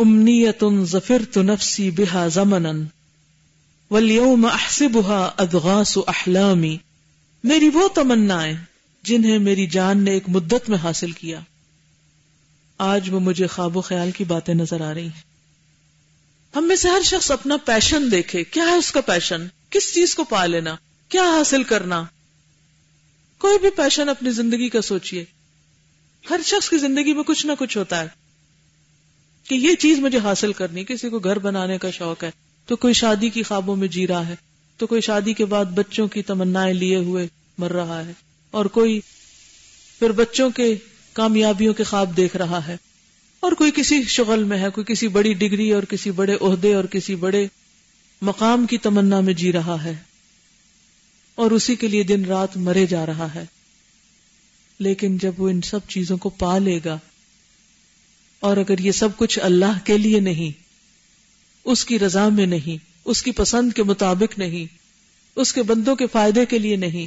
امنیت ظفرت نفسی بہا زمنا والیوم احسبها ادغاس احلامی میری وہ تمنا جنہیں میری جان نے ایک مدت میں حاصل کیا۔ آج وہ مجھے خواب و خیال کی باتیں نظر آ رہی ہیں۔ ہم میں سے ہر شخص اپنا پیشن دیکھے۔ کیا ہے اس کا پیشن کس چیز کو پا لینا؟ کیا حاصل کرنا؟ کوئی بھی پیشن اپنی زندگی کا سوچئے۔ ہر شخص کی زندگی میں کچھ نہ کچھ ہوتا ہے۔ کہ یہ چیز مجھے حاصل کرنی، کسی کو گھر بنانے کا شوق ہے، تو کوئی شادی کی خوابوں میں جی رہا ہے، تو کوئی شادی کے بعد بچوں کی تمنا لیے ہوئے مر رہا ہے، اور کوئی پھر بچوں کے کامیابیوں کے خواب دیکھ رہا ہے، اور کوئی کسی شغل میں ہے، کوئی کسی بڑی ڈگری اور کسی بڑے عہدے اور کسی بڑے مقام کی تمنا میں جی رہا ہے، اور اسی کے لیے دن رات مرے جا رہا ہے، لیکن جب وہ ان سب چیزوں کو پا لے گا اور اگر یہ سب کچھ اللہ کے لیے نہیں، اس کی رضا میں نہیں، اس کی پسند کے مطابق نہیں، اس کے بندوں کے فائدے کے لیے نہیں،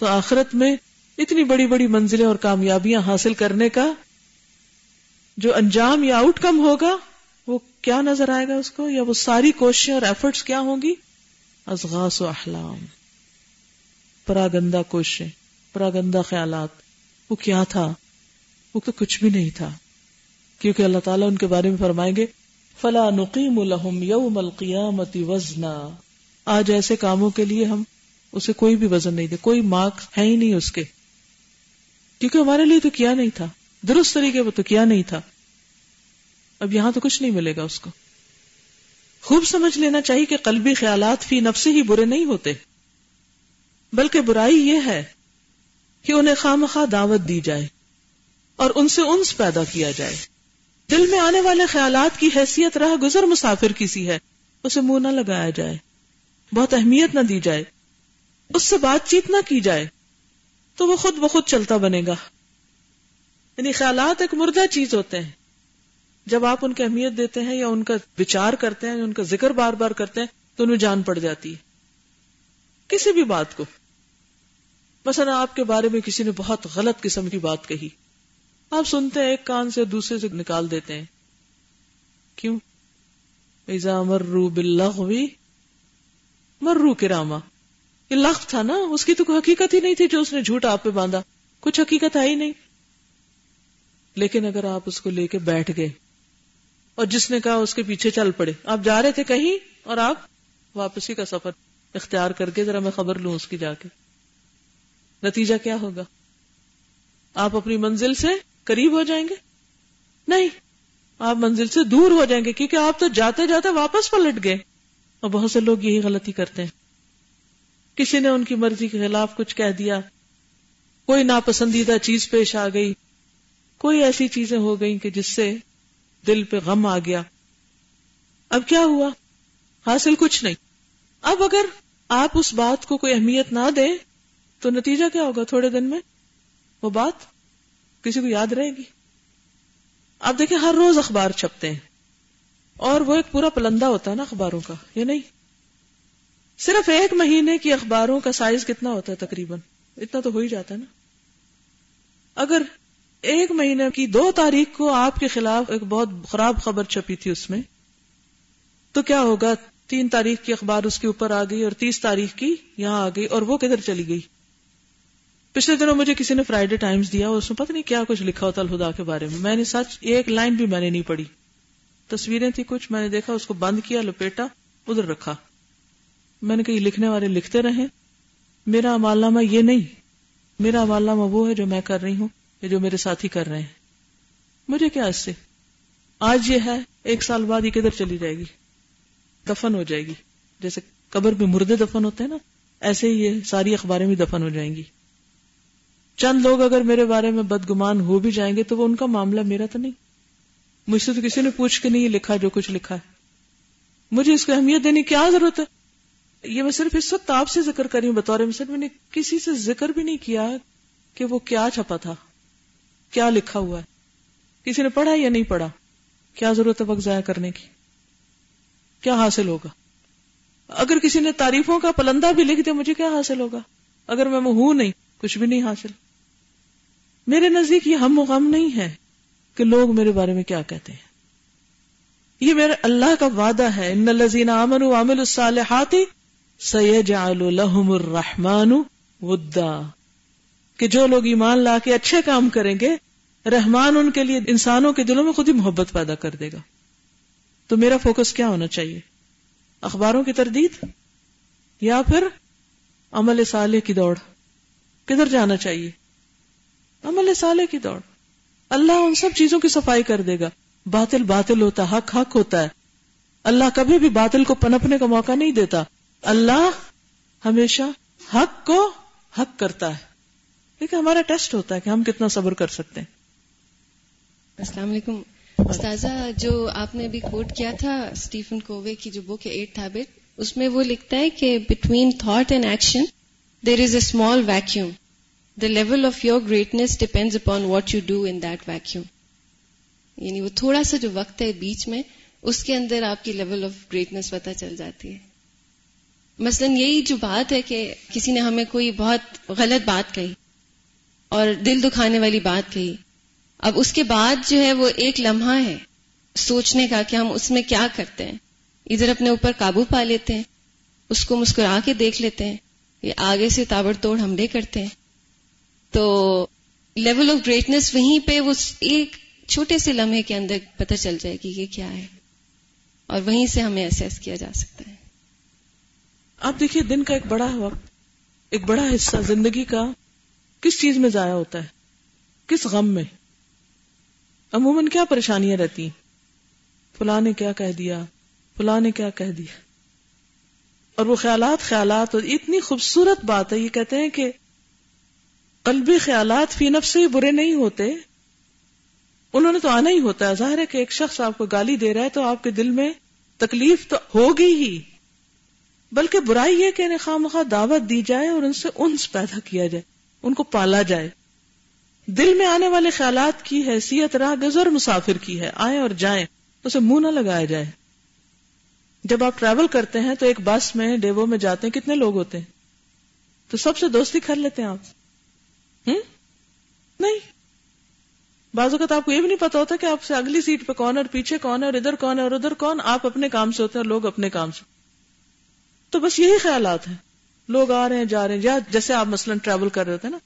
تو آخرت میں اتنی بڑی بڑی منزلیں اور کامیابیاں حاصل کرنے کا جو انجام یا آؤٹ کم ہوگا، وہ کیا نظر آئے گا اس کو؟ یا وہ ساری کوششیں اور ایفرٹس کیا ہوں گی؟ ازغاس و احلام۔ پراگندہ کوششیں، پراگندہ خیالات۔ وہ کیا تھا؟ وہ تو کچھ بھی نہیں تھا۔ کیونکہ اللہ تعالیٰ ان کے بارے میں فرمائیں گے، فلا نقیم الحم یوم القیامتی وزنا۔ آج ایسے کاموں کے لیے ہم اسے کوئی بھی وزن نہیں دے، کوئی مارک ہے ہی نہیں اس کے۔ کیونکہ ہمارے لیے تو کیا نہیں تھا۔ درست طریقے وہ تو کیا نہیں تھا۔ اب یہاں تو کچھ نہیں ملے گا اس کو۔ خوب سمجھ لینا چاہیے کہ قلبی خیالات فی نفس ہی برے نہیں ہوتے۔ بلکہ برائی یہ ہے کہ انہیں خام خواہ دعوت دی جائے اور ان سے انس پیدا کیا جائے۔ دل میں آنے والے خیالات کی حیثیت راہ گزر مسافر کی سی ہے، اسے منہ نہ لگایا جائے، بہت اہمیت نہ دی جائے، اس سے بات چیت نہ کی جائے، تو وہ خود بخود چلتا بنے گا۔ یعنی خیالات ایک مردہ چیز ہوتے ہیں۔ جب آپ ان کی اہمیت دیتے ہیں یا ان کا وچار کرتے ہیں، یا ان کا ذکر بار بار کرتے ہیں، تو انہیں جان پڑ جاتی ہے۔ کسی بھی بات کو۔ مثلا آپ کے بارے میں کسی نے بہت غلط قسم کی بات کہی۔ آپ سنتے ہیں ایک کان سے دوسرے سے نکال دیتے ہیں۔ کیوں؟ ایزا مرو بلغوی مرو کراما۔ یہ لخ تھا نا، اس کی تو کوئی حقیقت ہی نہیں تھی جو اس نے جھوٹ آپ پہ باندھا۔ کچھ حقیقت ہے ہی نہیں۔ لیکن اگر آپ اس کو لے کے بیٹھ گئے اور جس نے کہا اس کے پیچھے چل پڑے۔ آپ جا رہے تھے کہیں اور آپ واپسی کا سفر اختیار کر کے، ذرا میں خبر لوں اس کی جا کے۔ نتیجہ کیا ہوگا؟ آپ اپنی منزل سے قریب ہو جائیں گے؟ نہیں، آپ منزل سے دور ہو جائیں گے کیونکہ آپ تو جاتے جاتے واپس پلٹ گئے۔ اور بہت سے لوگ یہی غلطی کرتے ہیں۔ کسی نے ان کی مرضی کے خلاف کچھ کہہ دیا۔ کوئی ناپسندیدہ چیز پیش آ گئی۔ کوئی ایسی چیزیں ہو گئی کہ جس سے دل پہ غم آ گیا۔ اب کیا ہوا؟ حاصل کچھ نہیں۔ اب اگر آپ اس بات کو کوئی اہمیت نہ دیں تو نتیجہ کیا ہوگا تھوڑے دن میں؟ وہ بات کسی کو یاد رہے گی؟ آپ دیکھیں، ہر روز اخبار چھپتے ہیں۔ اور وہ ایک پورا پلندہ ہوتا ہے نا اخباروں کا، یہ نہیں۔ صرف ایک مہینے کی اخباروں کا سائز کتنا ہوتا ہے تقریباً؟ اتنا تو ہو ہی جاتا ہے نا۔ اگر ایک مہینے کی دو تاریخ کو آپ کے خلاف ایک بہت خراب خبر چھپی تھی اس میں، تو کیا ہوگا؟ تین تاریخ کی اخبار اس کے اوپر آ گئی اور تیس تاریخ کی یہاں آ گئی اور وہ کدھر چلی گئی؟ پچھلے دنوں مجھے کسی نے فرائیڈے ٹائمز دیا اور اس میں پتہ نہیں کیا کچھ لکھا ہوتا الہدا کے بارے میں۔ میں نے سچ ایک لائن بھی میں نے نہیں پڑھی۔ تصویریں تھی کچھ، میں نے دیکھا، اس کو بند کیا، لپیٹا، ادھر رکھا۔ میں نے کہا، یہ لکھنے والے لکھتے رہے میرا امالنامہ یہ نہیں۔ میرا امالنامہ وہ ہے جو میں کر رہی ہوں یا جو میرے ساتھی کر رہے ہیں۔ مجھے کیا اس سے؟ آج یہ ہے، ایک سال بعد یہ کدھر چلی جائے گی؟ دفن ہو جائے گی۔ جیسے قبر میں مردے دفن ہوتے ہیں نا، ایسے ہی یہ ساری اخباریں بھی دفن ہو جائیں گی۔ چند لوگ اگر میرے بارے میں بدگمان ہو بھی جائیں گے تو وہ ان کا معاملہ میرا تو نہیں۔ مجھ سے تو کسی نے پوچھ کے نہیں لکھا جو کچھ لکھا ہے۔ مجھے اس کو اہمیت دینے کی کیا ضرورت ہے؟ یہ میں صرف اس وقت آپ سے ذکر کری ہوں، بطور مثال میں نے کسی سے ذکر بھی نہیں کیا کہ وہ کیا چھپا تھا، کیا لکھا ہوا ہے۔ کسی نے پڑھا یا نہیں پڑھا؟ کیا ضرورت ہے وقت ضائع کرنے کی؟ کیا حاصل ہوگا؟ اگر کسی نے تعریفوں کا پلندہ بھی لکھ دیا، مجھے کیا حاصل ہوگا؟ اگر میں ہوں نہیں، کچھ بھی نہیں حاصل۔ میرے نزدیک یہ ہم و غم نہیں ہے کہ لوگ میرے بارے میں کیا کہتے ہیں۔ یہ میرے اللہ کا وعدہ ہے۔ ان الذین آمنوا وعملوا الصالحات سیجعل لهم الرحمن ودا۔ کہ جو لوگ ایمان لا کے اچھے کام کریں گے، رحمان ان کے لیے انسانوں کے دلوں میں خود ہی محبت پیدا کر دے گا۔ تو میرا فوکس کیا ہونا چاہیے؟ اخباروں کی تردید؟ یا پھر عمل صالح کی دوڑ؟ کدھر جانا چاہیے؟ عمل صالح کی دوڑ۔ اللہ ان سب چیزوں کی صفائی کر دے گا۔ باطل باطل ہوتا ہے، حق حق ہوتا ہے۔ اللہ کبھی بھی باطل کو پنپنے کا موقع نہیں دیتا۔ اللہ ہمیشہ حق کو حق کرتا ہے۔ لیکن ہمارا ٹیسٹ ہوتا ہے کہ ہم کتنا صبر کر سکتے ہیں۔ السلام علیکم۔ استاذہ، جو آپ نے ابھی کوٹ کیا تھا اسٹیفن کووے کی جو بک ہے ایٹ ہیبٹ اس میں وہ لکھتا ہے کہ between thought and action there is a small vacuum the level of your greatness depends upon what you do in that vacuum یعنی وہ تھوڑا سا جو وقت ہے بیچ میں، اس کے اندر آپ کی لیول آف گریٹنیس پتہ چل جاتی ہے۔ مثلا یہی جو بات ہے کہ کسی نے ہمیں کوئی بہت غلط بات کہی اور دل دکھانے والی بات کہی۔ اب اس کے بعد جو ہے وہ ایک لمحہ ہے سوچنے کا کہ ہم اس میں کیا کرتے ہیں۔ ادھر اپنے اوپر قابو پا لیتے ہیں، اس کو مسکرا کے دیکھ لیتے ہیں۔ یا آگے سے تابڑ توڑ حملے کرتے ہیں۔ تو لیول آف گریٹنیس وہیں پہ وہ ایک چھوٹے سے لمحے کے اندر پتہ چل جائے گی کہ کیا ہے۔ اور وہیں سے ہمیں ایسیس کیا جا سکتا ہے۔ آپ دیکھیے، دن کا ایک بڑا وقت، ایک بڑا حصہ زندگی کا کس چیز میں ضائع ہوتا ہے؟ کس غم میں؟ عموماً کیا پریشانیاں رہتی؟ فلاں نے کیا کہہ دیا؟ فلاں نے کیا کہہ دیا؟ اور وہ خیالات خیالات اور اتنی خوبصورت بات ہے، یہ کہتے ہیں کہ قلبی خیالات فی نفس سے برے نہیں ہوتے۔ انہوں نے تو آنا ہی ہوتا ہے۔ ظاہر ہے کہ ایک شخص آپ کو گالی دے رہا ہے تو آپ کے دل میں تکلیف تو ہوگی ہی۔ بلکہ برائی یہ کہ انہیں خواہ مخواہ دعوت دی جائے اور ان سے انس پیدا کیا جائے۔ ان کو پالا جائے۔ دل میں آنے والے خیالات کی حیثیت راہ گزر مسافر کی ہے۔ آئیں اور جائیں۔ اسے منہ نہ لگایا جائے۔ جب آپ ٹریول کرتے ہیں تو ایک بس میں ڈیوو میں جاتے ہیں۔ کتنے لوگ ہوتے ہیں؟ تو سب سے دوستی کر لیتے ہیں آپ۔ ہوں؟ نہیں. بعض اوقات آپ کو یہ بھی نہیں پتا ہوتا کہ آپ سے اگلی سیٹ پہ کون اور پیچھے کون ہے اور ادھر کون ہے اور ادھر کون، آپ اپنے کام سے ہوتے ہیں اور لوگ اپنے کام سے۔ تو بس یہی خیالات ہیں۔ لوگ آ رہے ہیں، جا رہے ہیں، یا جیسے آپ مثلاً ٹریول کر رہے تھے نا۔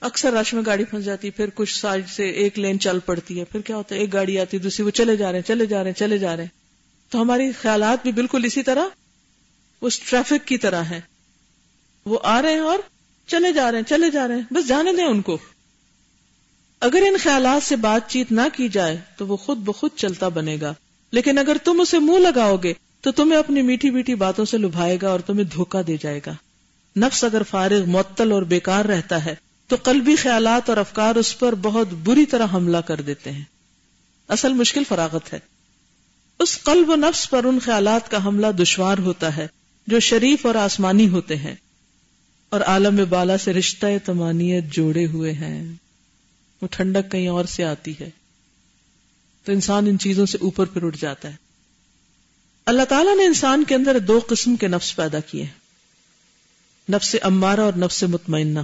اکثر رش میں گاڑی پھنس جاتی پھر کچھ سائڈ سے ایک لین چل پڑتی ہے، پھر کیا ہوتا ہے؟ ایک گاڑی آتی دوسری وہ چلے جا رہے ہیں، چلے جا رہے ہیں، چلے جا رہے ہیں۔ تو ہماری خیالات بھی بالکل اسی طرح، اس ٹریفک کی طرح ہے وہ آ رہے ہیں اور چلے جا رہے ہیں، چلے جا رہے ہیں۔ بس جانے دیں ان کو۔ اگر ان خیالات سے بات چیت نہ کی جائے، تو وہ خود بخود چلتا بنے گا۔ لیکن اگر تم اسے منہ لگاؤ گے، تو تمہیں اپنی میٹھی میٹھی باتوں سے لبھائے گا اور تمہیں دھوکا دے جائے گا۔ نفس اگر فارغ، معطل اور بیکار رہتا ہے، تو قلبی خیالات اور افکار اس پر بہت بری طرح حملہ کر دیتے ہیں۔ اصل مشکل فراغت ہے۔ اس قلب و نفس پر ان خیالات کا حملہ دشوار ہوتا ہے، جو شریف اور آسمانی ہوتے ہیں۔ اور عالم بالا سے رشتہ تمانیت جوڑے ہوئے ہیں۔ وہ ٹھنڈک کہیں اور سے آتی ہے۔ تو انسان ان چیزوں سے اوپر پھر اٹھ جاتا ہے۔ اللہ تعالیٰ نے انسان کے اندر دو قسم کے نفس پیدا کیے نفس امارہ اور نفس مطمئنہ۔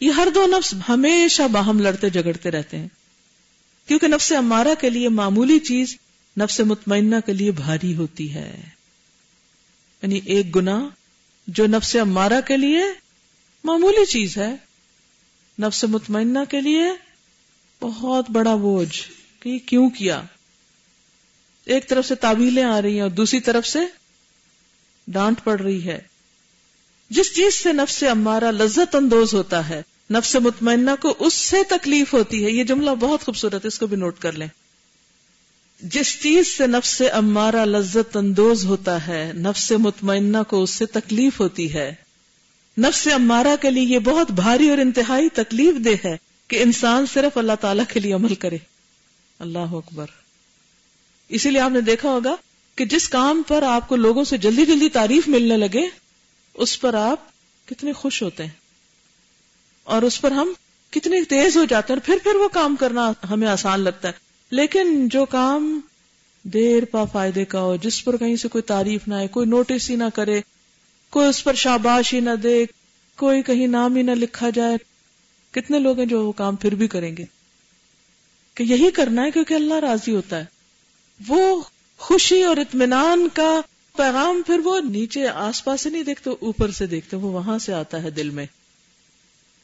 یہ ہر دو نفس ہمیشہ باہم لڑتے جگڑتے رہتے ہیں۔ کیونکہ نفس امارہ کے لیے معمولی چیز نفس مطمئنہ کے لیے بھاری ہوتی ہے۔ یعنی ایک گنا جو نفس امارہ کے لیے معمولی چیز ہے، نفس مطمئنہ کے لیے بہت بڑا بوجھ کہ کیوں کیا۔ ایک طرف سے تعبیلیں آ رہی ہیں اور دوسری طرف سے ڈانٹ پڑ رہی ہے۔ جس چیز سے نفس امارا لذت اندوز ہوتا ہے، نفس مطمئنہ کو اس سے تکلیف ہوتی ہے، یہ جملہ بہت خوبصورت ہے، اس کو بھی نوٹ کر لیں۔ جس چیز سے نفس امارا لذت اندوز ہوتا ہے، نفس مطمئنہ کو اس سے تکلیف ہوتی ہے۔ نفس امارہ کے لیے یہ بہت بھاری اور انتہائی تکلیف دہ ہے کہ انسان صرف اللہ تعالی کے لیے عمل کرے۔ اللہ اکبر۔ اسی لیے آپ نے دیکھا ہوگا کہ جس کام پر آپ کو لوگوں سے جلدی جلدی تعریف ملنے لگے، اس پر آپ کتنے خوش ہوتے ہیں۔ اور اس پر ہم کتنے تیز ہو جاتے ہیں اور پھر پھر وہ کام کرنا ہمیں آسان لگتا ہے۔ لیکن جو کام دیر پا فائدے کا ہو، جس پر کہیں سے کوئی تعریف نہ آئے، کوئی نوٹس ہی نہ کرے، کوئی اس پر شاباش ہی نہ دے، کوئی کہیں نام ہی نہ لکھا جائے۔ کتنے لوگ ہیں جو وہ کام پھر بھی کریں گے؟ کہ یہی کرنا ہے کیونکہ اللہ راضی ہوتا ہے۔ وہ خوشی اور اطمینان کا پیغام پھر وہ نیچے آس پاس سے نہیں دیکھتے، اوپر سے دیکھتے، وہ وہاں سے آتا ہے دل میں۔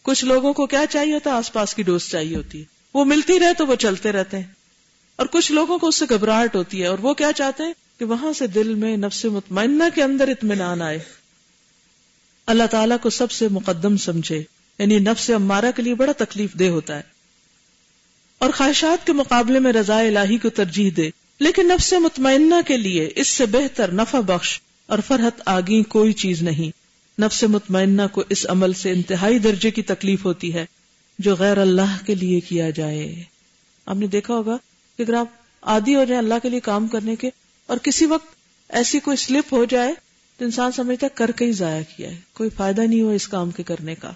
کچھ لوگوں کو کیا چاہیے ہوتا؟ ہے آس پاس کی ڈوز چاہیے ہوتی۔ ہے وہ ملتی رہے تو وہ چلتے رہتے ہیں۔ اور کچھ لوگوں کو اس سے گھبراہٹ ہوتی ہے اور وہ کیا چاہتے ہیں؟ کہ وہاں سے دل میں نفس مطمئنہ کے اندر اطمینان آئے۔ اللہ تعالیٰ کو سب سے مقدم سمجھے۔ یعنی نفس امارہ کے لیے بڑا تکلیف دہ ہوتا ہے۔ اور خواہشات کے مقابلے میں رضا الہی کو ترجیح دے۔ لیکن نفس مطمئنہ کے لیے اس سے بہتر نفع بخش اور فرحت آگی کوئی چیز نہیں۔ نفس مطمئنہ کو اس عمل سے انتہائی درجے کی تکلیف ہوتی ہے جو غیر اللہ کے لیے کیا جائے۔ آپ نے دیکھا ہوگا؟ کہ اگر آپ عادی ہو جائیں اللہ کے لیے کام کرنے کے اور کسی وقت ایسی کوئی سلپ ہو جائے تو انسان سمجھتا ہے کر کے ہی ضائع کیا ہے، کوئی فائدہ نہیں ہوا اس کام کے کرنے کا۔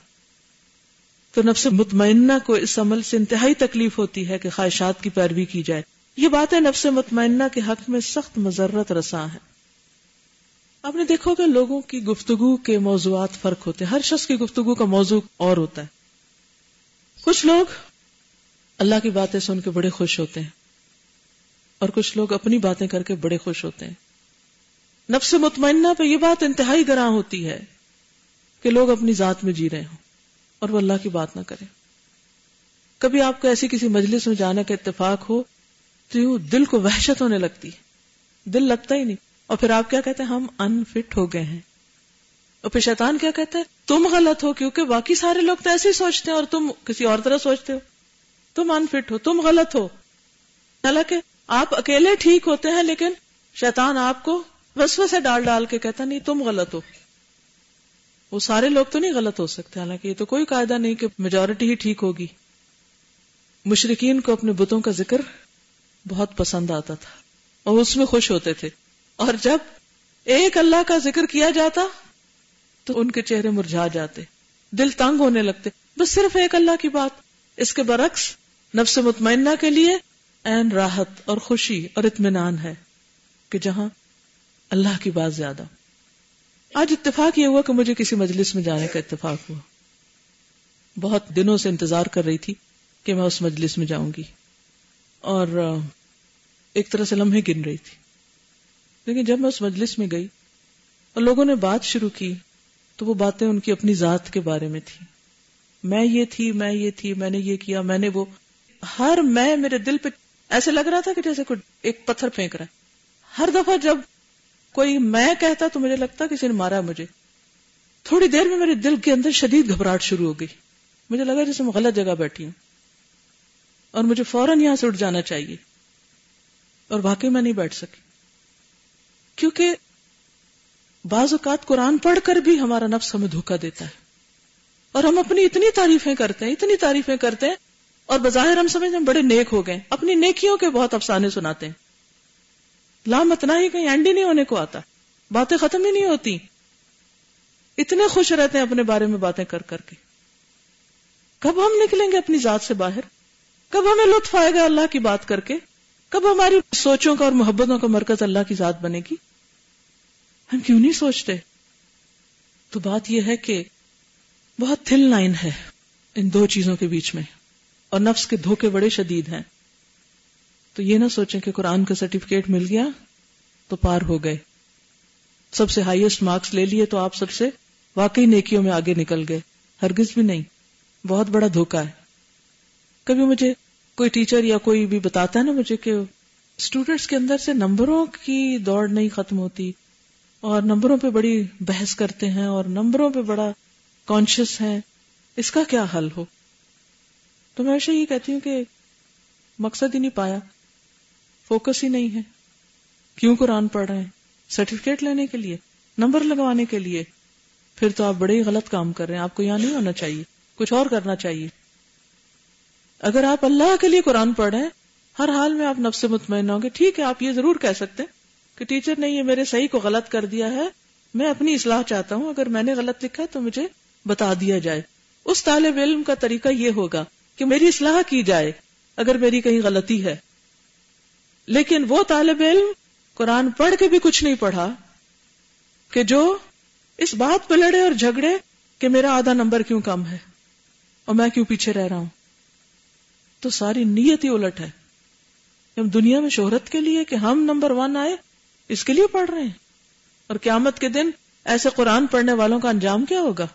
تو نفس مطمئنہ کو اس عمل سے انتہائی تکلیف ہوتی ہے کہ خواہشات کی پیروی کی جائے۔ یہ باتیں نفس مطمئنہ کے حق میں سخت مذرت رساں ہے۔ آپ نے دیکھو کہ لوگوں کی گفتگو کے موضوعات فرق ہوتے ہیں۔ ہر شخص کی گفتگو کا موضوع اور ہوتا ہے۔ کچھ لوگ اللہ کی باتیں سن کے بڑے خوش ہوتے ہیں۔ اور کچھ لوگ اپنی باتیں کر کے بڑے خوش ہوتے ہیں۔ نفس مطمئنہ پہ یہ بات انتہائی گراں ہوتی ہے کہ لوگ اپنی ذات میں جی رہے ہوں اور وہ اللہ کی بات نہ کریں۔ کبھی آپ کو ایسی کسی مجلس میں جانے کا اتفاق ہو تو یوں دل کو وحشت ہونے لگتی ہے۔ دل لگتا ہی نہیں۔ اور پھر آپ کیا کہتے ہیں؟ ہم انفٹ ہو گئے ہیں۔ اور پھر شیطان کیا کہتے ہیں تم غلط ہو کیونکہ باقی سارے لوگ تو ایسے ہی سوچتے ہیں اور تم کسی اور طرح سوچتے ہو۔ تم انفٹ ہو، تم غلط ہو۔ حالانکہ آپ اکیلے ٹھیک ہوتے ہیں لیکن شیطان آپ کو وسو سے ڈال ڈال کے کہتا نہیں، تم غلط ہو۔ وہ سارے لوگ تو نہیں غلط ہو سکتے، حالانکہ یہ تو کوئی قاعدہ نہیں کہ میجورٹی ہی ٹھیک ہوگی۔ مشرقین کو اپنے بتوں کا ذکر بہت پسند آتا تھا اور اس میں خوش ہوتے تھے۔ اور جب ایک اللہ کا ذکر کیا جاتا تو ان کے چہرے مرجھا جاتے، دل تنگ ہونے لگتے۔ بس صرف ایک اللہ کی بات، اس کے برعکس نفس مطمئنہ کے لیے این راحت اور خوشی اور اطمینان ہے کہ جہاں اللہ کی بات زیادہ آج اتفاق یہ ہوا کہ مجھے کسی مجلس میں جانے کا اتفاق ہوا۔ بہت دنوں سے انتظار کر رہی تھی کہ میں اس مجلس میں جاؤں گی۔ اور ایک طرح سے لمحے گن رہی تھی۔ لیکن جب میں اس مجلس میں گئی اور لوگوں نے بات شروع کی تو وہ باتیں ان کی اپنی ذات کے بارے میں تھی میں یہ تھی، میں یہ تھی، میں نے یہ کیا، میں نے وہ۔ ہر میں میرے دل پہ ایسے لگ رہا تھا کہ جیسے کوئی ایک پتھر پھینک رہا ہے۔ ہر دفعہ جب کوئی میں کہتا تو مجھے لگتا کسی نے مارا مجھے۔ تھوڑی دیر میں میرے دل کے اندر شدید گھبراہٹ شروع ہو گئی۔ مجھے لگا جیسے میں غلط جگہ بیٹھی ہوں۔ اور مجھے فوراً یہاں سے اٹھ جانا چاہیے۔ اور واقعی میں نہیں بیٹھ سکی۔ کیونکہ بعض اوقات قرآن پڑھ کر بھی ہمارا نفس ہمیں دھوکا دیتا ہے۔ اور ہم اپنی اتنی تعریفیں کرتے ہیں، اتنی تعریفیں کرتے ہیں اور بظاہر ہم سمجھتے ہیں بڑے نیک ہو گئے اپنی نیکیوں کے بہت افسانے سناتے ہیں۔ لام اتنا ہی کہیں اینڈی نہیں ہونے کو آتا۔ باتیں ختم ہی نہیں ہوتی۔ اتنے خوش رہتے ہیں اپنے بارے میں باتیں کر کر کے۔ کب ہم نکلیں گے اپنی ذات سے باہر؟ کب ہمیں لطف آئے گا اللہ کی بات کر کے؟ کب ہماری سوچوں کا اور محبتوں کا مرکز اللہ کی ذات بنے گی؟ ہم کیوں نہیں سوچتے؟ تو بات یہ ہے کہ بہت تھل لائن ہے ان دو چیزوں کے بیچ میں۔ اور نفس کے دھوکے بڑے شدید ہیں۔ تو یہ نہ سوچیں کہ قرآن کا سرٹیفکیٹ مل گیا تو پار ہو گئے۔ سب سے ہائیسٹ مارکس لے لیے تو آپ سب سے واقعی نیکیوں میں آگے نکل گئے۔ ہرگز بھی نہیں۔ بہت بڑا دھوکا ہے۔ کبھی مجھے کوئی ٹیچر یا کوئی بھی بتاتا ہے نا مجھے کہ اسٹوڈینٹس کے اندر سے نمبروں کی دوڑ نہیں ختم ہوتی اور نمبروں پہ بڑی بحث کرتے ہیں اور نمبروں پہ بڑا کانشیس ہے اس کا کیا حل ہو؟ تو میں ہمیشہ یہ کہتی ہوں کہ مقصد ہی نہیں پایا۔ فوکس ہی نہیں ہے۔ کیوں قرآن پڑھ رہے ہیں؟ سرٹیفکیٹ لینے کے لیے نمبر لگوانے کے لیے۔ پھر تو آپ بڑے ہی غلط کام کر رہے ہیں۔ آپ کو یہاں نہیں ہونا چاہیے۔ کچھ اور کرنا چاہیے۔ اگر آپ اللہ کے لیے قرآن پڑھ رہے ہیں، ہر حال میں آپ نفس مطمئن ہوں گے۔ ٹھیک ہے، آپ یہ ضرور کہہ سکتے ہیں کہ ٹیچر نے یہ میرے صحیح کو غلط کر دیا ہے۔ میں اپنی اصلاح چاہتا ہوں۔ اگر میں نے غلط لکھا تو مجھے بتا دیا جائے۔ اس طالب علم کا طریقہ یہ ہوگا۔ کہ میری اصلاح کی جائے اگر میری کہیں غلطی ہے۔ لیکن وہ طالب علم قرآن پڑھ کے بھی کچھ نہیں پڑھا کہ جو اس بات پہ لڑے اور جھگڑے کہ میرا آدھا نمبر کیوں کم ہے اور میں کیوں پیچھے رہ رہا ہوں۔ تو ساری نیت ہی الٹ ہے۔ ہم دنیا میں شہرت کے لیے کہ ہم نمبر ون آئے، اس کے لیے پڑھ رہے ہیں۔ اور قیامت کے دن ایسے قرآن پڑھنے والوں کا انجام کیا ہوگا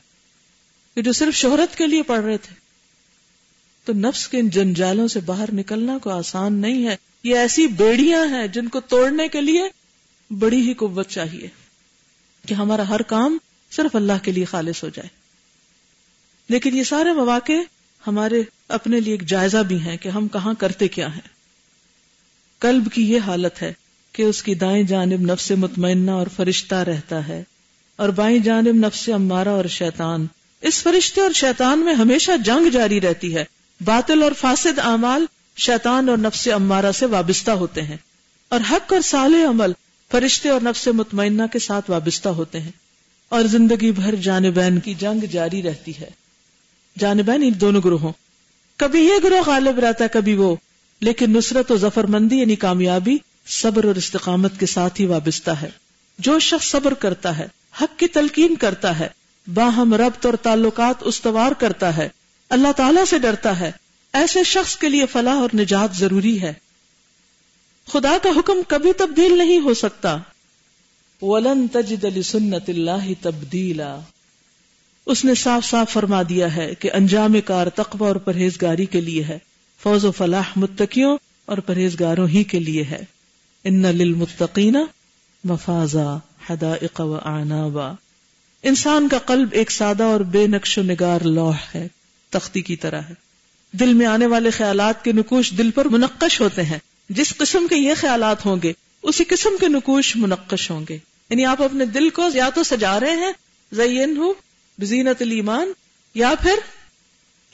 کہ جو صرف شہرت کے لیے پڑھ رہے تھے۔ تو نفس کے ان جنجالوں سے باہر نکلنا کو آسان نہیں ہے۔ یہ ایسی بیڑیاں ہیں جن کو توڑنے کے لیے بڑی ہی قوت چاہیے کہ ہمارا ہر کام صرف اللہ کے لیے خالص ہو جائے۔ لیکن یہ سارے مواقع ہمارے اپنے لیے ایک جائزہ بھی ہیں کہ ہم کہاں کرتے کیا ہیں۔ قلب کی یہ حالت ہے کہ اس کی دائیں جانب نفس مطمئنہ اور فرشتہ رہتا ہے اور بائیں جانب نفس امارہ اور شیطان۔ اس فرشتے اور شیطان میں ہمیشہ جنگ جاری رہتی ہے۔ باطل اور فاسد اعمال شیطان اور نفس امارہ سے وابستہ ہوتے ہیں اور حق اور صالح عمل فرشتے اور نفس مطمئنہ کے ساتھ وابستہ ہوتے ہیں اور زندگی بھر جانبین کی جنگ جاری رہتی ہے۔ جانبین ان دونوں گروہوں، کبھی یہ گروہ غالب رہتا ہے، کبھی وہ، لیکن نصرت و ظفر مندی یعنی کامیابی صبر اور استقامت کے ساتھ ہی وابستہ ہے۔ جو شخص صبر کرتا ہے، حق کی تلقین کرتا ہے، باہم ربط اور تعلقات استوار کرتا ہے۔ اللہ تعالی سے ڈرتا ہے، ایسے شخص کے لیے فلاح اور نجات ضروری ہے۔ خدا کا حکم کبھی تبدیل نہیں ہو سکتا۔ ولن تجد لسنت اللہ تبدیلا اس نے صاف صاف فرما دیا ہے کہ انجام کار تقوی اور پرہیزگاری کے لیے ہے۔ فوز و فلاح متقیوں اور پرہیزگاروں ہی کے لیے ہے۔ ان للمتقین مفازا، حدائق و عنابا انسان کا قلب ایک سادہ اور بے نقش و نگار لوح ہے۔ تختی کی طرح ہے۔ دل میں آنے والے خیالات کے نکوش دل پر منقش ہوتے ہیں۔ جس قسم کے یہ خیالات ہوں گے، اسی قسم کے نکوش منقش ہوں گے۔ یعنی آپ اپنے دل کو یا تو سجا رہے ہیں زین ہو بزینت المان یا پھر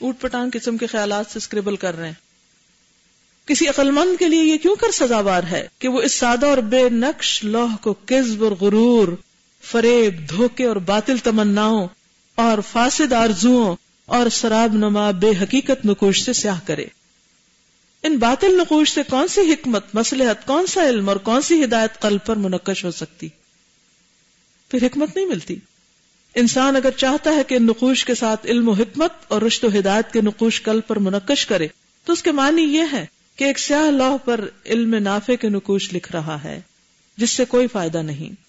اوٹ پٹانگ قسم کے خیالات سے اسکریبل کر رہے ہیں۔ کسی عقل مند کے لیے یہ کیوں کر سزاوار ہے کہ وہ اس سادہ اور بے نقش لوہ کو کزب اور غرور، فریب، دھوکے اور باطل تمناؤں اور فاسد آرزوؤں اور سراب نما بے حقیقت نقوش سے سیاہ کرے۔ ان باطل نقوش سے کون سی حکمت مسلحت کون سا علم اور کون سی ہدایت قلب پر منقش ہو سکتی؟ پھر حکمت نہیں ملتی۔ انسان اگر چاہتا ہے کہ نقوش کے ساتھ علم و حکمت اور رشت و ہدایت کے نقوش قلب پر منقش کرے، تو اس کے معنی یہ ہے کہ ایک سیاہ لوہ پر علم نافع کے نقوش لکھ رہا ہے، جس سے کوئی فائدہ نہیں۔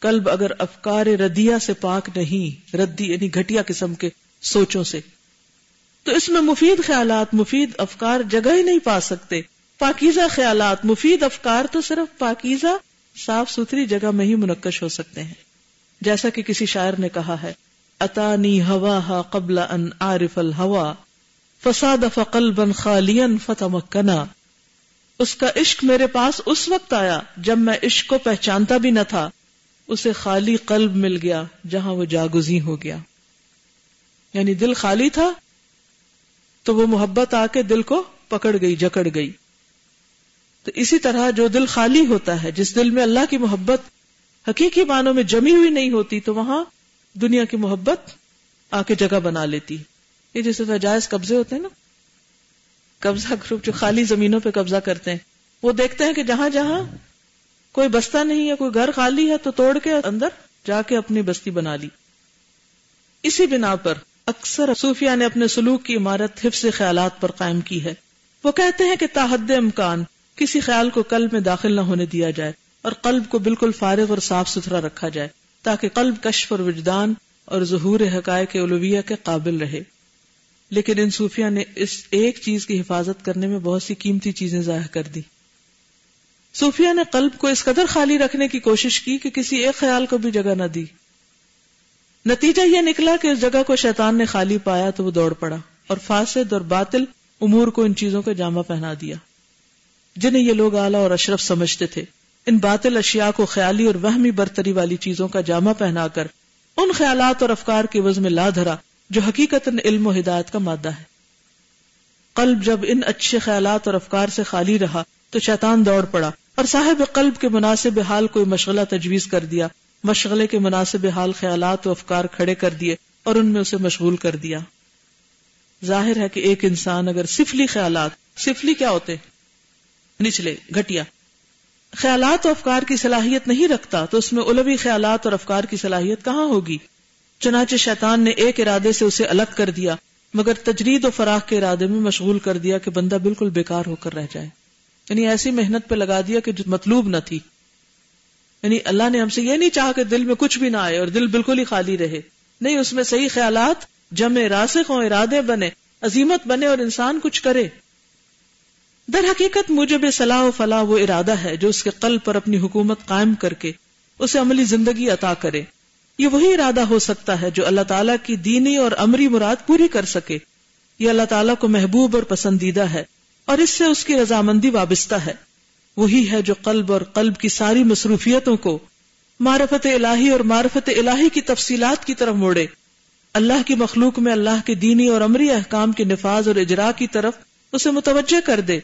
قلب اگر افکار ردیا سے پاک نہیں، ردی یعنی گھٹیا قسم کے سوچوں سے۔ تو اس میں مفید خیالات، مفید افکار جگہ ہی نہیں پا سکتے۔ پاکیزہ خیالات، مفید افکار تو صرف پاکیزہ، صاف ستھری جگہ میں ہی منقش ہو سکتے ہیں۔ جیسا کہ کسی شاعر نے کہا ہے، اتانی ہوا ہا قبل ان عارف الحوا فساد فقل بن خالین فتمکنا اس کا عشق میرے پاس اس وقت آیا جب میں عشق کو پہچانتا بھی نہ تھا۔ اسے خالی قلب مل گیا جہاں وہ جاگزی ہو گیا۔ یعنی دل خالی تھا، تو وہ محبت آ کے دل کو پکڑ گئی، جکڑ گئی۔ تو اسی طرح جو دل خالی ہوتا ہے، جس دل میں اللہ کی محبت حقیقی معنوں میں جمی ہوئی نہیں ہوتی، تو وہاں دنیا کی محبت آ کے جگہ بنا لیتی۔ یہ جیسے ناجائز قبضے ہوتے ہیں نا۔ قبضہ گروپ جو خالی زمینوں پہ قبضہ کرتے ہیں، وہ دیکھتے ہیں کہ جہاں جہاں کوئی بستہ نہیں ہے، کوئی گھر خالی ہے، تو توڑ کے اندر جا کے اپنی بستی بنا لی۔ اسی بنا پر اکثر صوفیہ نے اپنے سلوک کی عمارت حفظ خیالات پر قائم کی ہے۔ وہ کہتے ہیں کہ تاحد امکان کسی خیال کو قلب میں داخل نہ ہونے دیا جائے اور قلب کو بالکل فارغ اور صاف ستھرا رکھا جائے تاکہ قلب کشف اور وجدان اور ظہور حقائق الویہ کے قابل رہے۔ لیکن ان صوفیہ نے اس ایک چیز کی حفاظت کرنے میں بہت سی قیمتی چیزیں ظاہر کر دی صوفیہ نے قلب کو اس قدر خالی رکھنے کی کوشش کی کہ کسی ایک خیال کو بھی جگہ نہ دی۔ نتیجہ یہ نکلا کہ اس جگہ کو شیطان نے خالی پایا تو وہ دوڑ پڑا اور فاسد اور باطل امور کو ان چیزوں کا جامع پہنا دیا۔ جنہیں یہ لوگ اعلیٰ اور اشرف سمجھتے تھے۔ ان باطل اشیاء کو خیالی اور وہمی برتری والی چیزوں کا جامع پہنا کر ان خیالات اور افکار کے وز میں لا دھرا جو حقیقت علم و ہدایت کا مادہ ہے۔ قلب جب ان اچھے خیالات اور افکار سے خالی رہا تو شیطان دوڑ پڑا اور صاحب قلب کے مناسب حال کوئی مشغلہ تجویز کر دیا۔ مشغلے کے مناسب حال، خیالات و افکار کھڑے کر دیے اور ان میں اسے مشغول کر دیا۔ ظاہر ہے کہ ایک انسان اگر سفلی خیالات، سفلی کیا ہوتے؟ نچلے، گھٹیا۔ خیالات و افکار کی صلاحیت نہیں رکھتا تو اس میں الوی خیالات اور افکار کی صلاحیت کہاں ہوگی؟ چنانچہ شیطان نے ایک ارادے سے اسے الگ کر دیا، مگر تجرید و فراخ کے ارادے میں مشغول کر دیا کہ بندہ بالکل بیکار ہو کر رہ جائے۔ یعنی ایسی محنت پہ لگا دیا کہ جو مطلوب نہ تھی۔ یعنی اللہ نے ہم سے یہ نہیں چاہا کہ دل میں کچھ بھی نہ آئے اور دل بالکل ہی خالی رہے۔ نہیں، اس میں صحیح خیالات جمے راسخ ہوں، ارادے بنے، عظیمت بنے اور انسان کچھ کرے۔ در حقیقت مجھے صلاح و فلاح وہ ارادہ ہے جو اس کے قلب پر اپنی حکومت قائم کر کے اسے عملی زندگی عطا کرے۔ یہ وہی ارادہ ہو سکتا ہے جو اللہ تعالیٰ کی دینی اور امری مراد پوری کر سکے۔ یہ اللہ تعالیٰ کو محبوب اور پسندیدہ ہے اور اس سے اس کی رضامندی وابستہ ہے۔ وہی ہے جو قلب اور قلب کی ساری مصروفیتوں کو معرفت الہی اور معرفت الہی کی تفصیلات کی طرف موڑے۔ اللہ کی مخلوق میں اللہ کے دینی اور امری احکام کے نفاذ اور اجرا کی طرف اسے متوجہ کر دے۔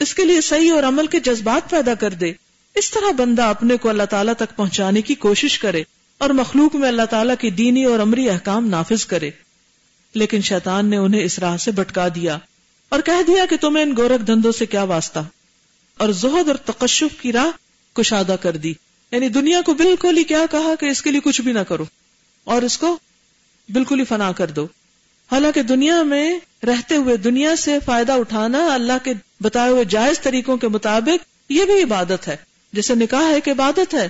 اس کے لیے صحیح اور عمل کے جذبات پیدا کر دے۔ اس طرح بندہ اپنے کو اللہ تعالیٰ تک پہنچانے کی کوشش کرے اور مخلوق میں اللہ تعالیٰ کی دینی اور امری احکام نافذ کرے۔ لیکن شیطان نے انہیں اس راہ سے بھٹکا دیا اور کہہ دیا کہ تمہیں ان گورکھ دھندوں سے کیا واسطہ؟ اور زہد اور تقشف کی راہ کشادہ کر دی۔ یعنی دنیا کو بالکل ہی کیا کہا کہ اس کے لیے کچھ بھی نہ کرو اور اس کو بالکل ہی فنا کر دو۔ حالانکہ دنیا میں رہتے ہوئے دنیا سے فائدہ اٹھانا اللہ کے بتائے ہوئے جائز طریقوں کے مطابق یہ بھی عبادت ہے۔ جیسے نکاح ایک عبادت ہے۔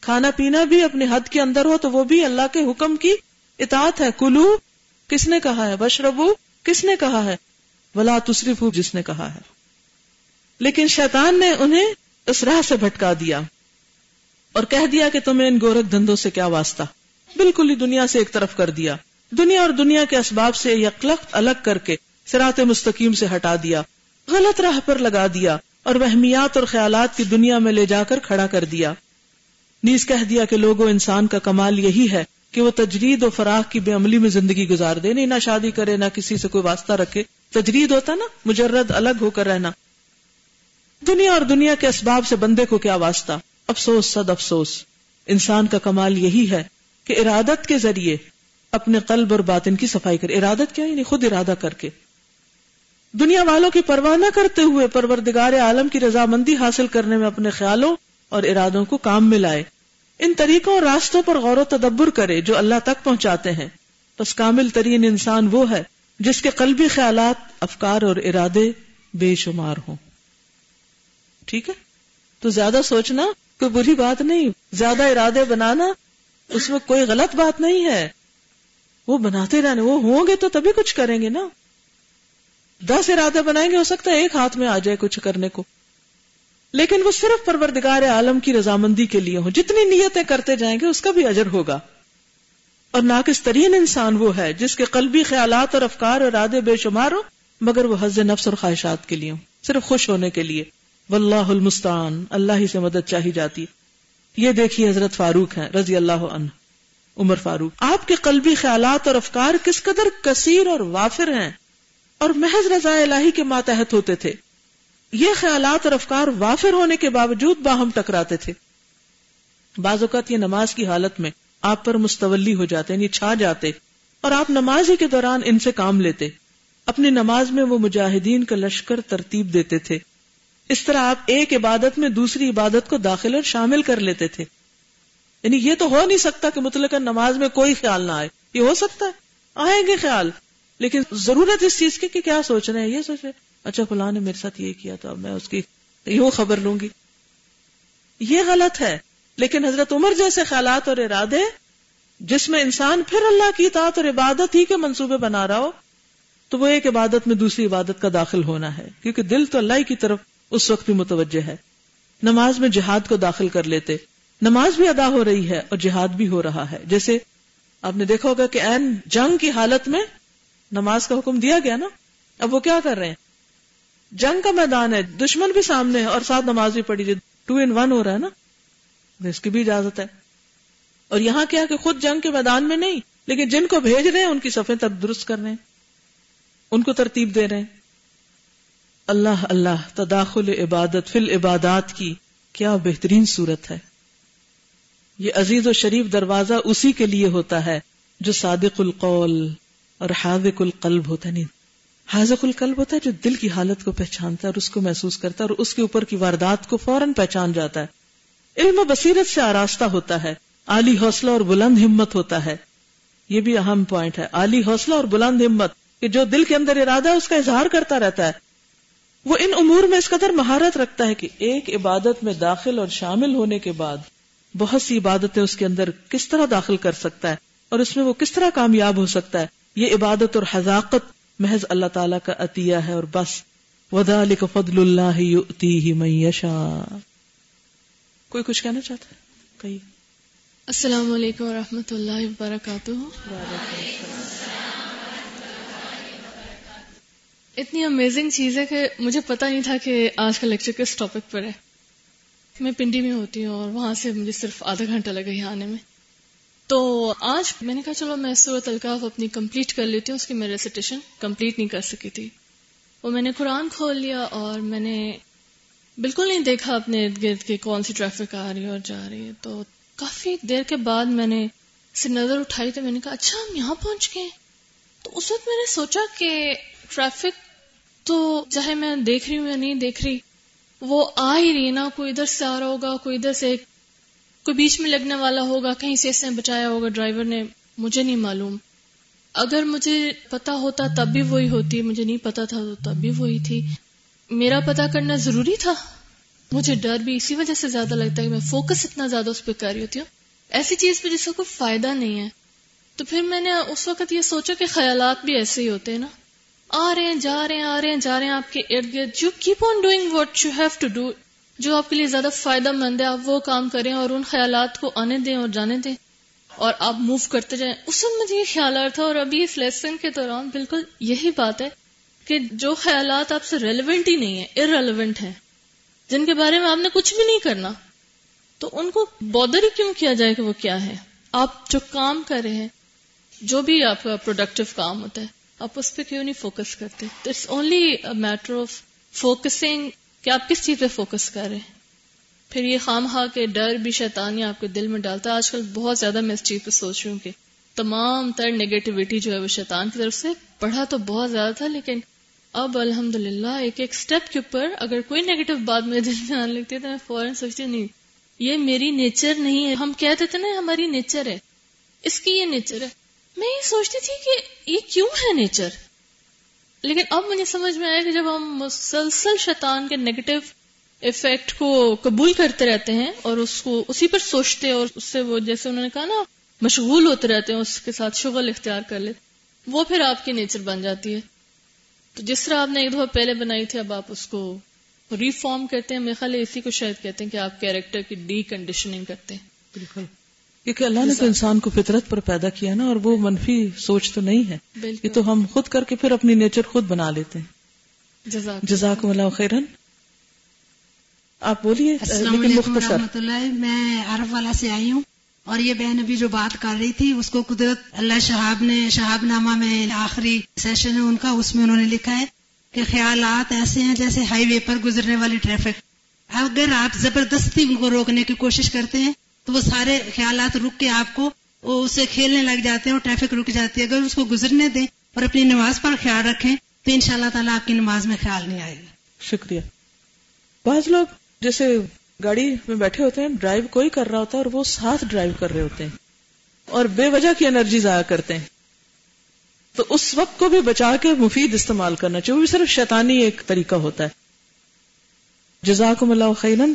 کھانا پینا بھی اپنی حد کے اندر ہو تو وہ بھی اللہ کے حکم کی اطاعت ہے۔ کلو کس نے کہا ہے؟ بشربو کس نے کہا ہے؟ ولا تصرف جس نے کہا ہے۔ لیکن شیطان نے انہیں اس راہ سے بھٹکا دیا اور کہہ دیا کہ تمہیں ان گورکھ دھندوں سے کیا واسطہ؟ بالکل ہی دنیا سے ایک طرف کر دیا۔ دنیا اور دنیا کے اسباب سے یکلخت الگ کر کے سرات مستقیم سے ہٹا دیا۔ غلط راہ پر لگا دیا اور وہمیات اور خیالات کی دنیا میں لے جا کر کھڑا کر دیا۔ نیز کہہ دیا کہ لوگوں، انسان کا کمال یہی ہے کہ وہ تجرید و فراخ کی بے عملی میں زندگی گزار دے۔ نہیں، نہ شادی کرے، نہ کسی سے کوئی واسطہ رکھے۔ تجرید ہوتا نا، مجرد الگ ہو کر رہنا۔ دنیا اور دنیا کے اسباب سے بندے کو کیا واسطہ؟ افسوس صد افسوس۔ انسان کا کمال یہی ہے کہ ارادت کے ذریعے اپنے قلب اور باطن کی صفائی کرے۔ ارادت کیا یعنی خود ارادہ کر کے۔ دنیا والوں کی پرواہ نہ کرتے ہوئے پروردگار عالم کی رضامندی حاصل کرنے میں اپنے خیالوں اور ارادوں کو کام میں لائے۔ ان طریقوں اور راستوں پر غور و تدبر کرے جو اللہ تک پہنچاتے ہیں۔ بس کامل ترین انسان وہ ہے جس کے قلبی خیالات، افکار اور ارادے بے شمار ہوں۔ ٹھیک ہے؟ تو زیادہ سوچنا کوئی بری بات نہیں، زیادہ ارادے بنانا اس میں کوئی غلط بات نہیں ہے۔ وہ بناتے رہنے، وہ ہوں گے تو تبھی کچھ کریں گے نا۔ دس ارادے بنائیں گے، ہو سکتا ہے ایک ہاتھ میں آ جائے کچھ کرنے کو۔ لیکن وہ صرف پروردگار عالم کی رضامندی کے لیے ہوں۔ جتنی نیتیں کرتے جائیں گے، اس کا بھی اجر ہوگا۔ اور ناقص ترین انسان وہ ہے جس کے قلبی خیالات اور افکار اور ارادے بے شمار ہو مگر وہ حز نفس اور خواہشات کے لیے ہوں، صرف خوش ہونے کے لیے۔ واللہ المستعان، اللہ ہی سے مدد چاہی جاتی۔ یہ دیکھیے حضرت فاروق ہیں، رضی اللہ عنہ، عمر فاروق۔ آپ کے قلبی خیالات اور افکار کس قدر کثیر اور وافر ہیں۔ اور محض رضا الہی کے ماتحت ہوتے تھے۔ یہ خیالات اور افکار وافر ہونے کے باوجود باہم ٹکراتے تھے۔ بعض اوقات یہ نماز کی حالت میں آپ پر مستولی ہو جاتے یعنی چھا جاتے، اور آپ نماز ہی کے دوران ان سے کام لیتے۔ اپنی نماز میں وہ مجاہدین کا لشکر ترتیب دیتے تھے۔ اس طرح آپ ایک عبادت میں دوسری عبادت کو داخل اور شامل کر لیتے تھے۔ یعنی یہ تو ہو نہیں سکتا کہ مطلق نماز میں کوئی خیال نہ آئے۔ یہ ہو سکتا ہے۔ آئیں گے خیال۔ لیکن ضرورت اس چیز کی کہ کیا سوچ رہے ہیں؟ یہ سوچ رہے اچھا فلاں نے میرے ساتھ یہ کیا تھا میں اس کی یوں خبر لوں گی۔ یہ غلط ہے۔ لیکن حضرت عمر جیسے خیالات اور ارادے، جس میں انسان پھر اللہ کی اطاعت اور عبادت ہی کے منصوبے بنا رہا ہو، تو وہ ایک عبادت میں دوسری عبادت کا داخل ہونا ہے۔ کیونکہ دل تو اللہ کی طرف اس وقت بھی متوجہ ہے۔ نماز میں جہاد کو داخل کر لیتے۔ نماز بھی ادا ہو رہی ہے اور جہاد بھی ہو رہا ہے۔ جیسے آپ نے دیکھا ہوگا کہ این جنگ کی حالت میں نماز کا حکم دیا گیا نا۔ اب وہ کیا کر رہے ہیں؟ جنگ کا میدان ہے، دشمن بھی سامنے ہے اور ساتھ نماز بھی پڑھی ٹو ان ون ہو رہا ہے نا۔ اس کی بھی اجازت ہے۔ اور یہاں کیا کہ خود جنگ کے میدان میں نہیں، لیکن جن کو بھیج رہے ہیں، ان کی صفیں تب درست کر رہے ہیں۔ ان کو ترتیب دے رہے ہیں۔ اللہ اللہ تداخل عبادت فل عبادات کی کیا بہترین صورت ہے۔ یہ عزیز و شریف دروازہ اسی کے لیے ہوتا ہے جو صادق القول اور حاضق القلب ہوتا ہے۔ نہیں حاضق القلب ہوتا ہے جو دل کی حالت کو پہچانتا ہے اور اس کو محسوس کرتا ہے اور اس کے اوپر کی واردات کو فوراً پہچان جاتا ہے۔ علم و بصیرت سے آراستہ ہوتا ہے، عالی حوصلہ اور بلند ہمت ہوتا ہے۔ یہ بھی اہم پوائنٹ ہے، عالی حوصلہ اور بلند ہمت کہ جو دل کے اندر ارادہ ہے، اس کا اظہار کرتا رہتا ہے۔ وہ ان امور میں اس قدر مہارت رکھتا ہے کہ ایک عبادت میں داخل اور شامل ہونے کے بعد بہت سی عبادتیں اس کے اندر کس طرح داخل کر سکتا ہے اور اس میں وہ کس طرح کامیاب ہو سکتا ہے، یہ عبادت اور حذاقت محض اللہ تعالیٰ کا عطیہ ہے اور بس۔ ودا فضل اللہ کوئی کچھ کہنا چاہتا ہے؟ کئی السلام علیکم و رحمۃ اللہ وبرکاتہ۔ اتنی امیزنگ چیز ہے کہ مجھے پتا نہیں تھا کہ آج کا لیکچر کس ٹاپک پر ہے۔ میں پنڈی میں ہوتی ہوں اور وہاں سے مجھے صرف آدھا گھنٹہ لگا یہاں آنے میں۔ تو آج میں نے کہا چلو میں صورت القاف اپنی کمپلیٹ کر لیتی ہوں، اس کی میں ریسیٹیشن کمپلیٹ نہیں کر سکی تھی۔ وہ میں نے قرآن کھول لیا اور میں نے بالکل نہیں دیکھا اپنے ارد گرد کی کون سی ٹریفک آ رہی ہے اور جا رہی ہے۔ تو کافی دیر کے بعد میں نے سے نظر اٹھائی تو میں نے کہا اچھا ہم یہاں پہنچ گئے۔ تو اس وقت میں نے سوچا کہ ٹریفک تو چاہے میں دیکھ رہی ہوں یا نہیں دیکھ رہی، وہ آ ہی رہی نا، کوئی ادھر سے آ رہا ہوگا، کوئی ادھر سے، کوئی بیچ میں لگنے والا ہوگا، کہیں سے اس نے بچایا ہوگا، ڈرائیور نے مجھے نہیں معلوم۔ اگر مجھے پتا ہوتا تب بھی وہی ہوتی، مجھے نہیں پتا تھا تو تب بھی وہی تھی۔ میرا پتا کرنا ضروری تھا۔ مجھے ڈر بھی اسی وجہ سے زیادہ لگتا ہے کہ میں فوکس اتنا زیادہ اس پہ کر رہی ہوتی ہوں۔ ایسی چیز پہ جس کا کوئی فائدہ نہیں ہے۔ تو پھر میں نے اس وقت یہ سوچا کہ خیالات بھی ایسے ہی ہوتے ہیں نا۔ آ رہے ہیں، جا رہے ہیں، آ رہے ہیں، جا رہے ہیں، آپ کے ارد گرد۔ You keep on doing what you have to do جو آپ کے لیے زیادہ فائدہ مند ہے، آپ وہ کام کریں اور ان خیالات کو آنے دیں اور جانے دیں۔ اور آپ موو کرتے جائیں۔ اس وقت مجھے یہ خیال آ رہا تھا اور ابھی اس لیسن کے دوران بالکل یہی بات ہے کہ جو خیالات آپ سے ریلیونٹ ہی نہیں ہے ارریلیونٹ ہیں، جن کے بارے میں آپ نے کچھ بھی نہیں کرنا، تو ان کو بودر ہی کیوں کیا جائے کہ وہ کیا ہے؟ آپ جو کام کر رہے ہیں، جو بھی آپ کا پروڈکٹیو کام ہوتا ہے آپ اس پہ کیوں نہیں فوکس کرتے؟ It's only matter of focusing کہ آپ کس چیز پہ فوکس کر رہے ہیں۔ پھر یہ خام خواہ کے ڈر بھی شیطانی آپ کے دل میں ڈالتا ہے۔ آج کل بہت زیادہ میں اس چیز پہ سوچ رہی ہوں کہ تمام تر نیگیٹیوٹی جو ہے وہ شیطان کی طرف سے پڑھا تو بہت زیادہ تھا، لیکن اب الحمد للہ ایک ایک اسٹیپ کے اوپر اگر کوئی نیگیٹو بات میرے دل میں آنے لگتی ہے تو میں فوراً سوچتی نہیں، یہ میری نیچر نہیں ہے۔ ہم کہتے تھے نا، ہماری نیچر ہے۔ اس کی یہ نیچر ہے۔ میں یہ سوچتی تھی کہ یہ کیوں ہے نیچر؟ لیکن اب مجھے سمجھ میں آیا کہ جب ہم مسلسل شیطان کے نیگیٹو افیکٹ کو قبول کرتے رہتے ہیں اور اس کو اسی پر سوچتے اور اس سے وہ جیسے انہوں نے کہا نا، مشغول ہوتے رہتے ہیں، اس کے ساتھ شغل اختیار کر لیتے وہ پھر آپ کی نیچر بن جاتی ہے۔ تو جس طرح آپ نے ایک دفعہ پہلے بنائی تھی، اب آپ اس کو ریفارم کرتے ہیں، میرے خیال اسی کو شاید کہتے ہیں کہ آپ کیریکٹر کی ڈی کنڈیشننگ کرتے ہیں۔ بالکل۔ کیونکہ اللہ نے تو انسان کو فطرت پر پیدا کیا نا اور وہ منفی سوچ تو نہیں ہے یہ تو ہم خود کر کے پھر اپنی نیچر خود بنا لیتے ہیں۔ جزاک اللہ خیرن۔ آپ بولیے اللہ۔ میں عرب والا سے آئی ہوں اور یہ بہن ابھی جو بات کر رہی تھی اس کو قدرت اللہ شہاب نے شہاب نامہ میں آخری سیشن ہے ان کا اس میں انہوں نے لکھا ہے کہ خیالات ایسے ہیں جیسے ہائی وے پر گزرنے والی ٹریفک اگر آپ زبردستی ان کو روکنے کی کوشش کرتے ہیں تو وہ سارے خیالات رک کے آپ کو وہ اسے کھیلنے لگ جاتے ہیں اور ٹریفک رک جاتی ہے۔ اگر اس کو گزرنے دیں اور اپنی نماز پر خیال رکھیں تو ان شاء اللہ تعالیٰ آپ کی نماز میں خیال نہیں آئے گا۔ شکریہ۔ بعض لوگ جیسے گاڑی میں بیٹھے ہوتے ہیں ڈرائیو کوئی کر رہا ہوتا ہے اور وہ ساتھ ڈرائیو کر رہے ہوتے ہیں اور بے وجہ کی انرجی ضائع کرتے ہیں۔ تو اس وقت کو بھی بچا کے مفید استعمال کرنا چاہیے۔ وہ بھی صرف شیطانی ایک طریقہ ہوتا ہے۔ جزاکم اللہ خیرن۔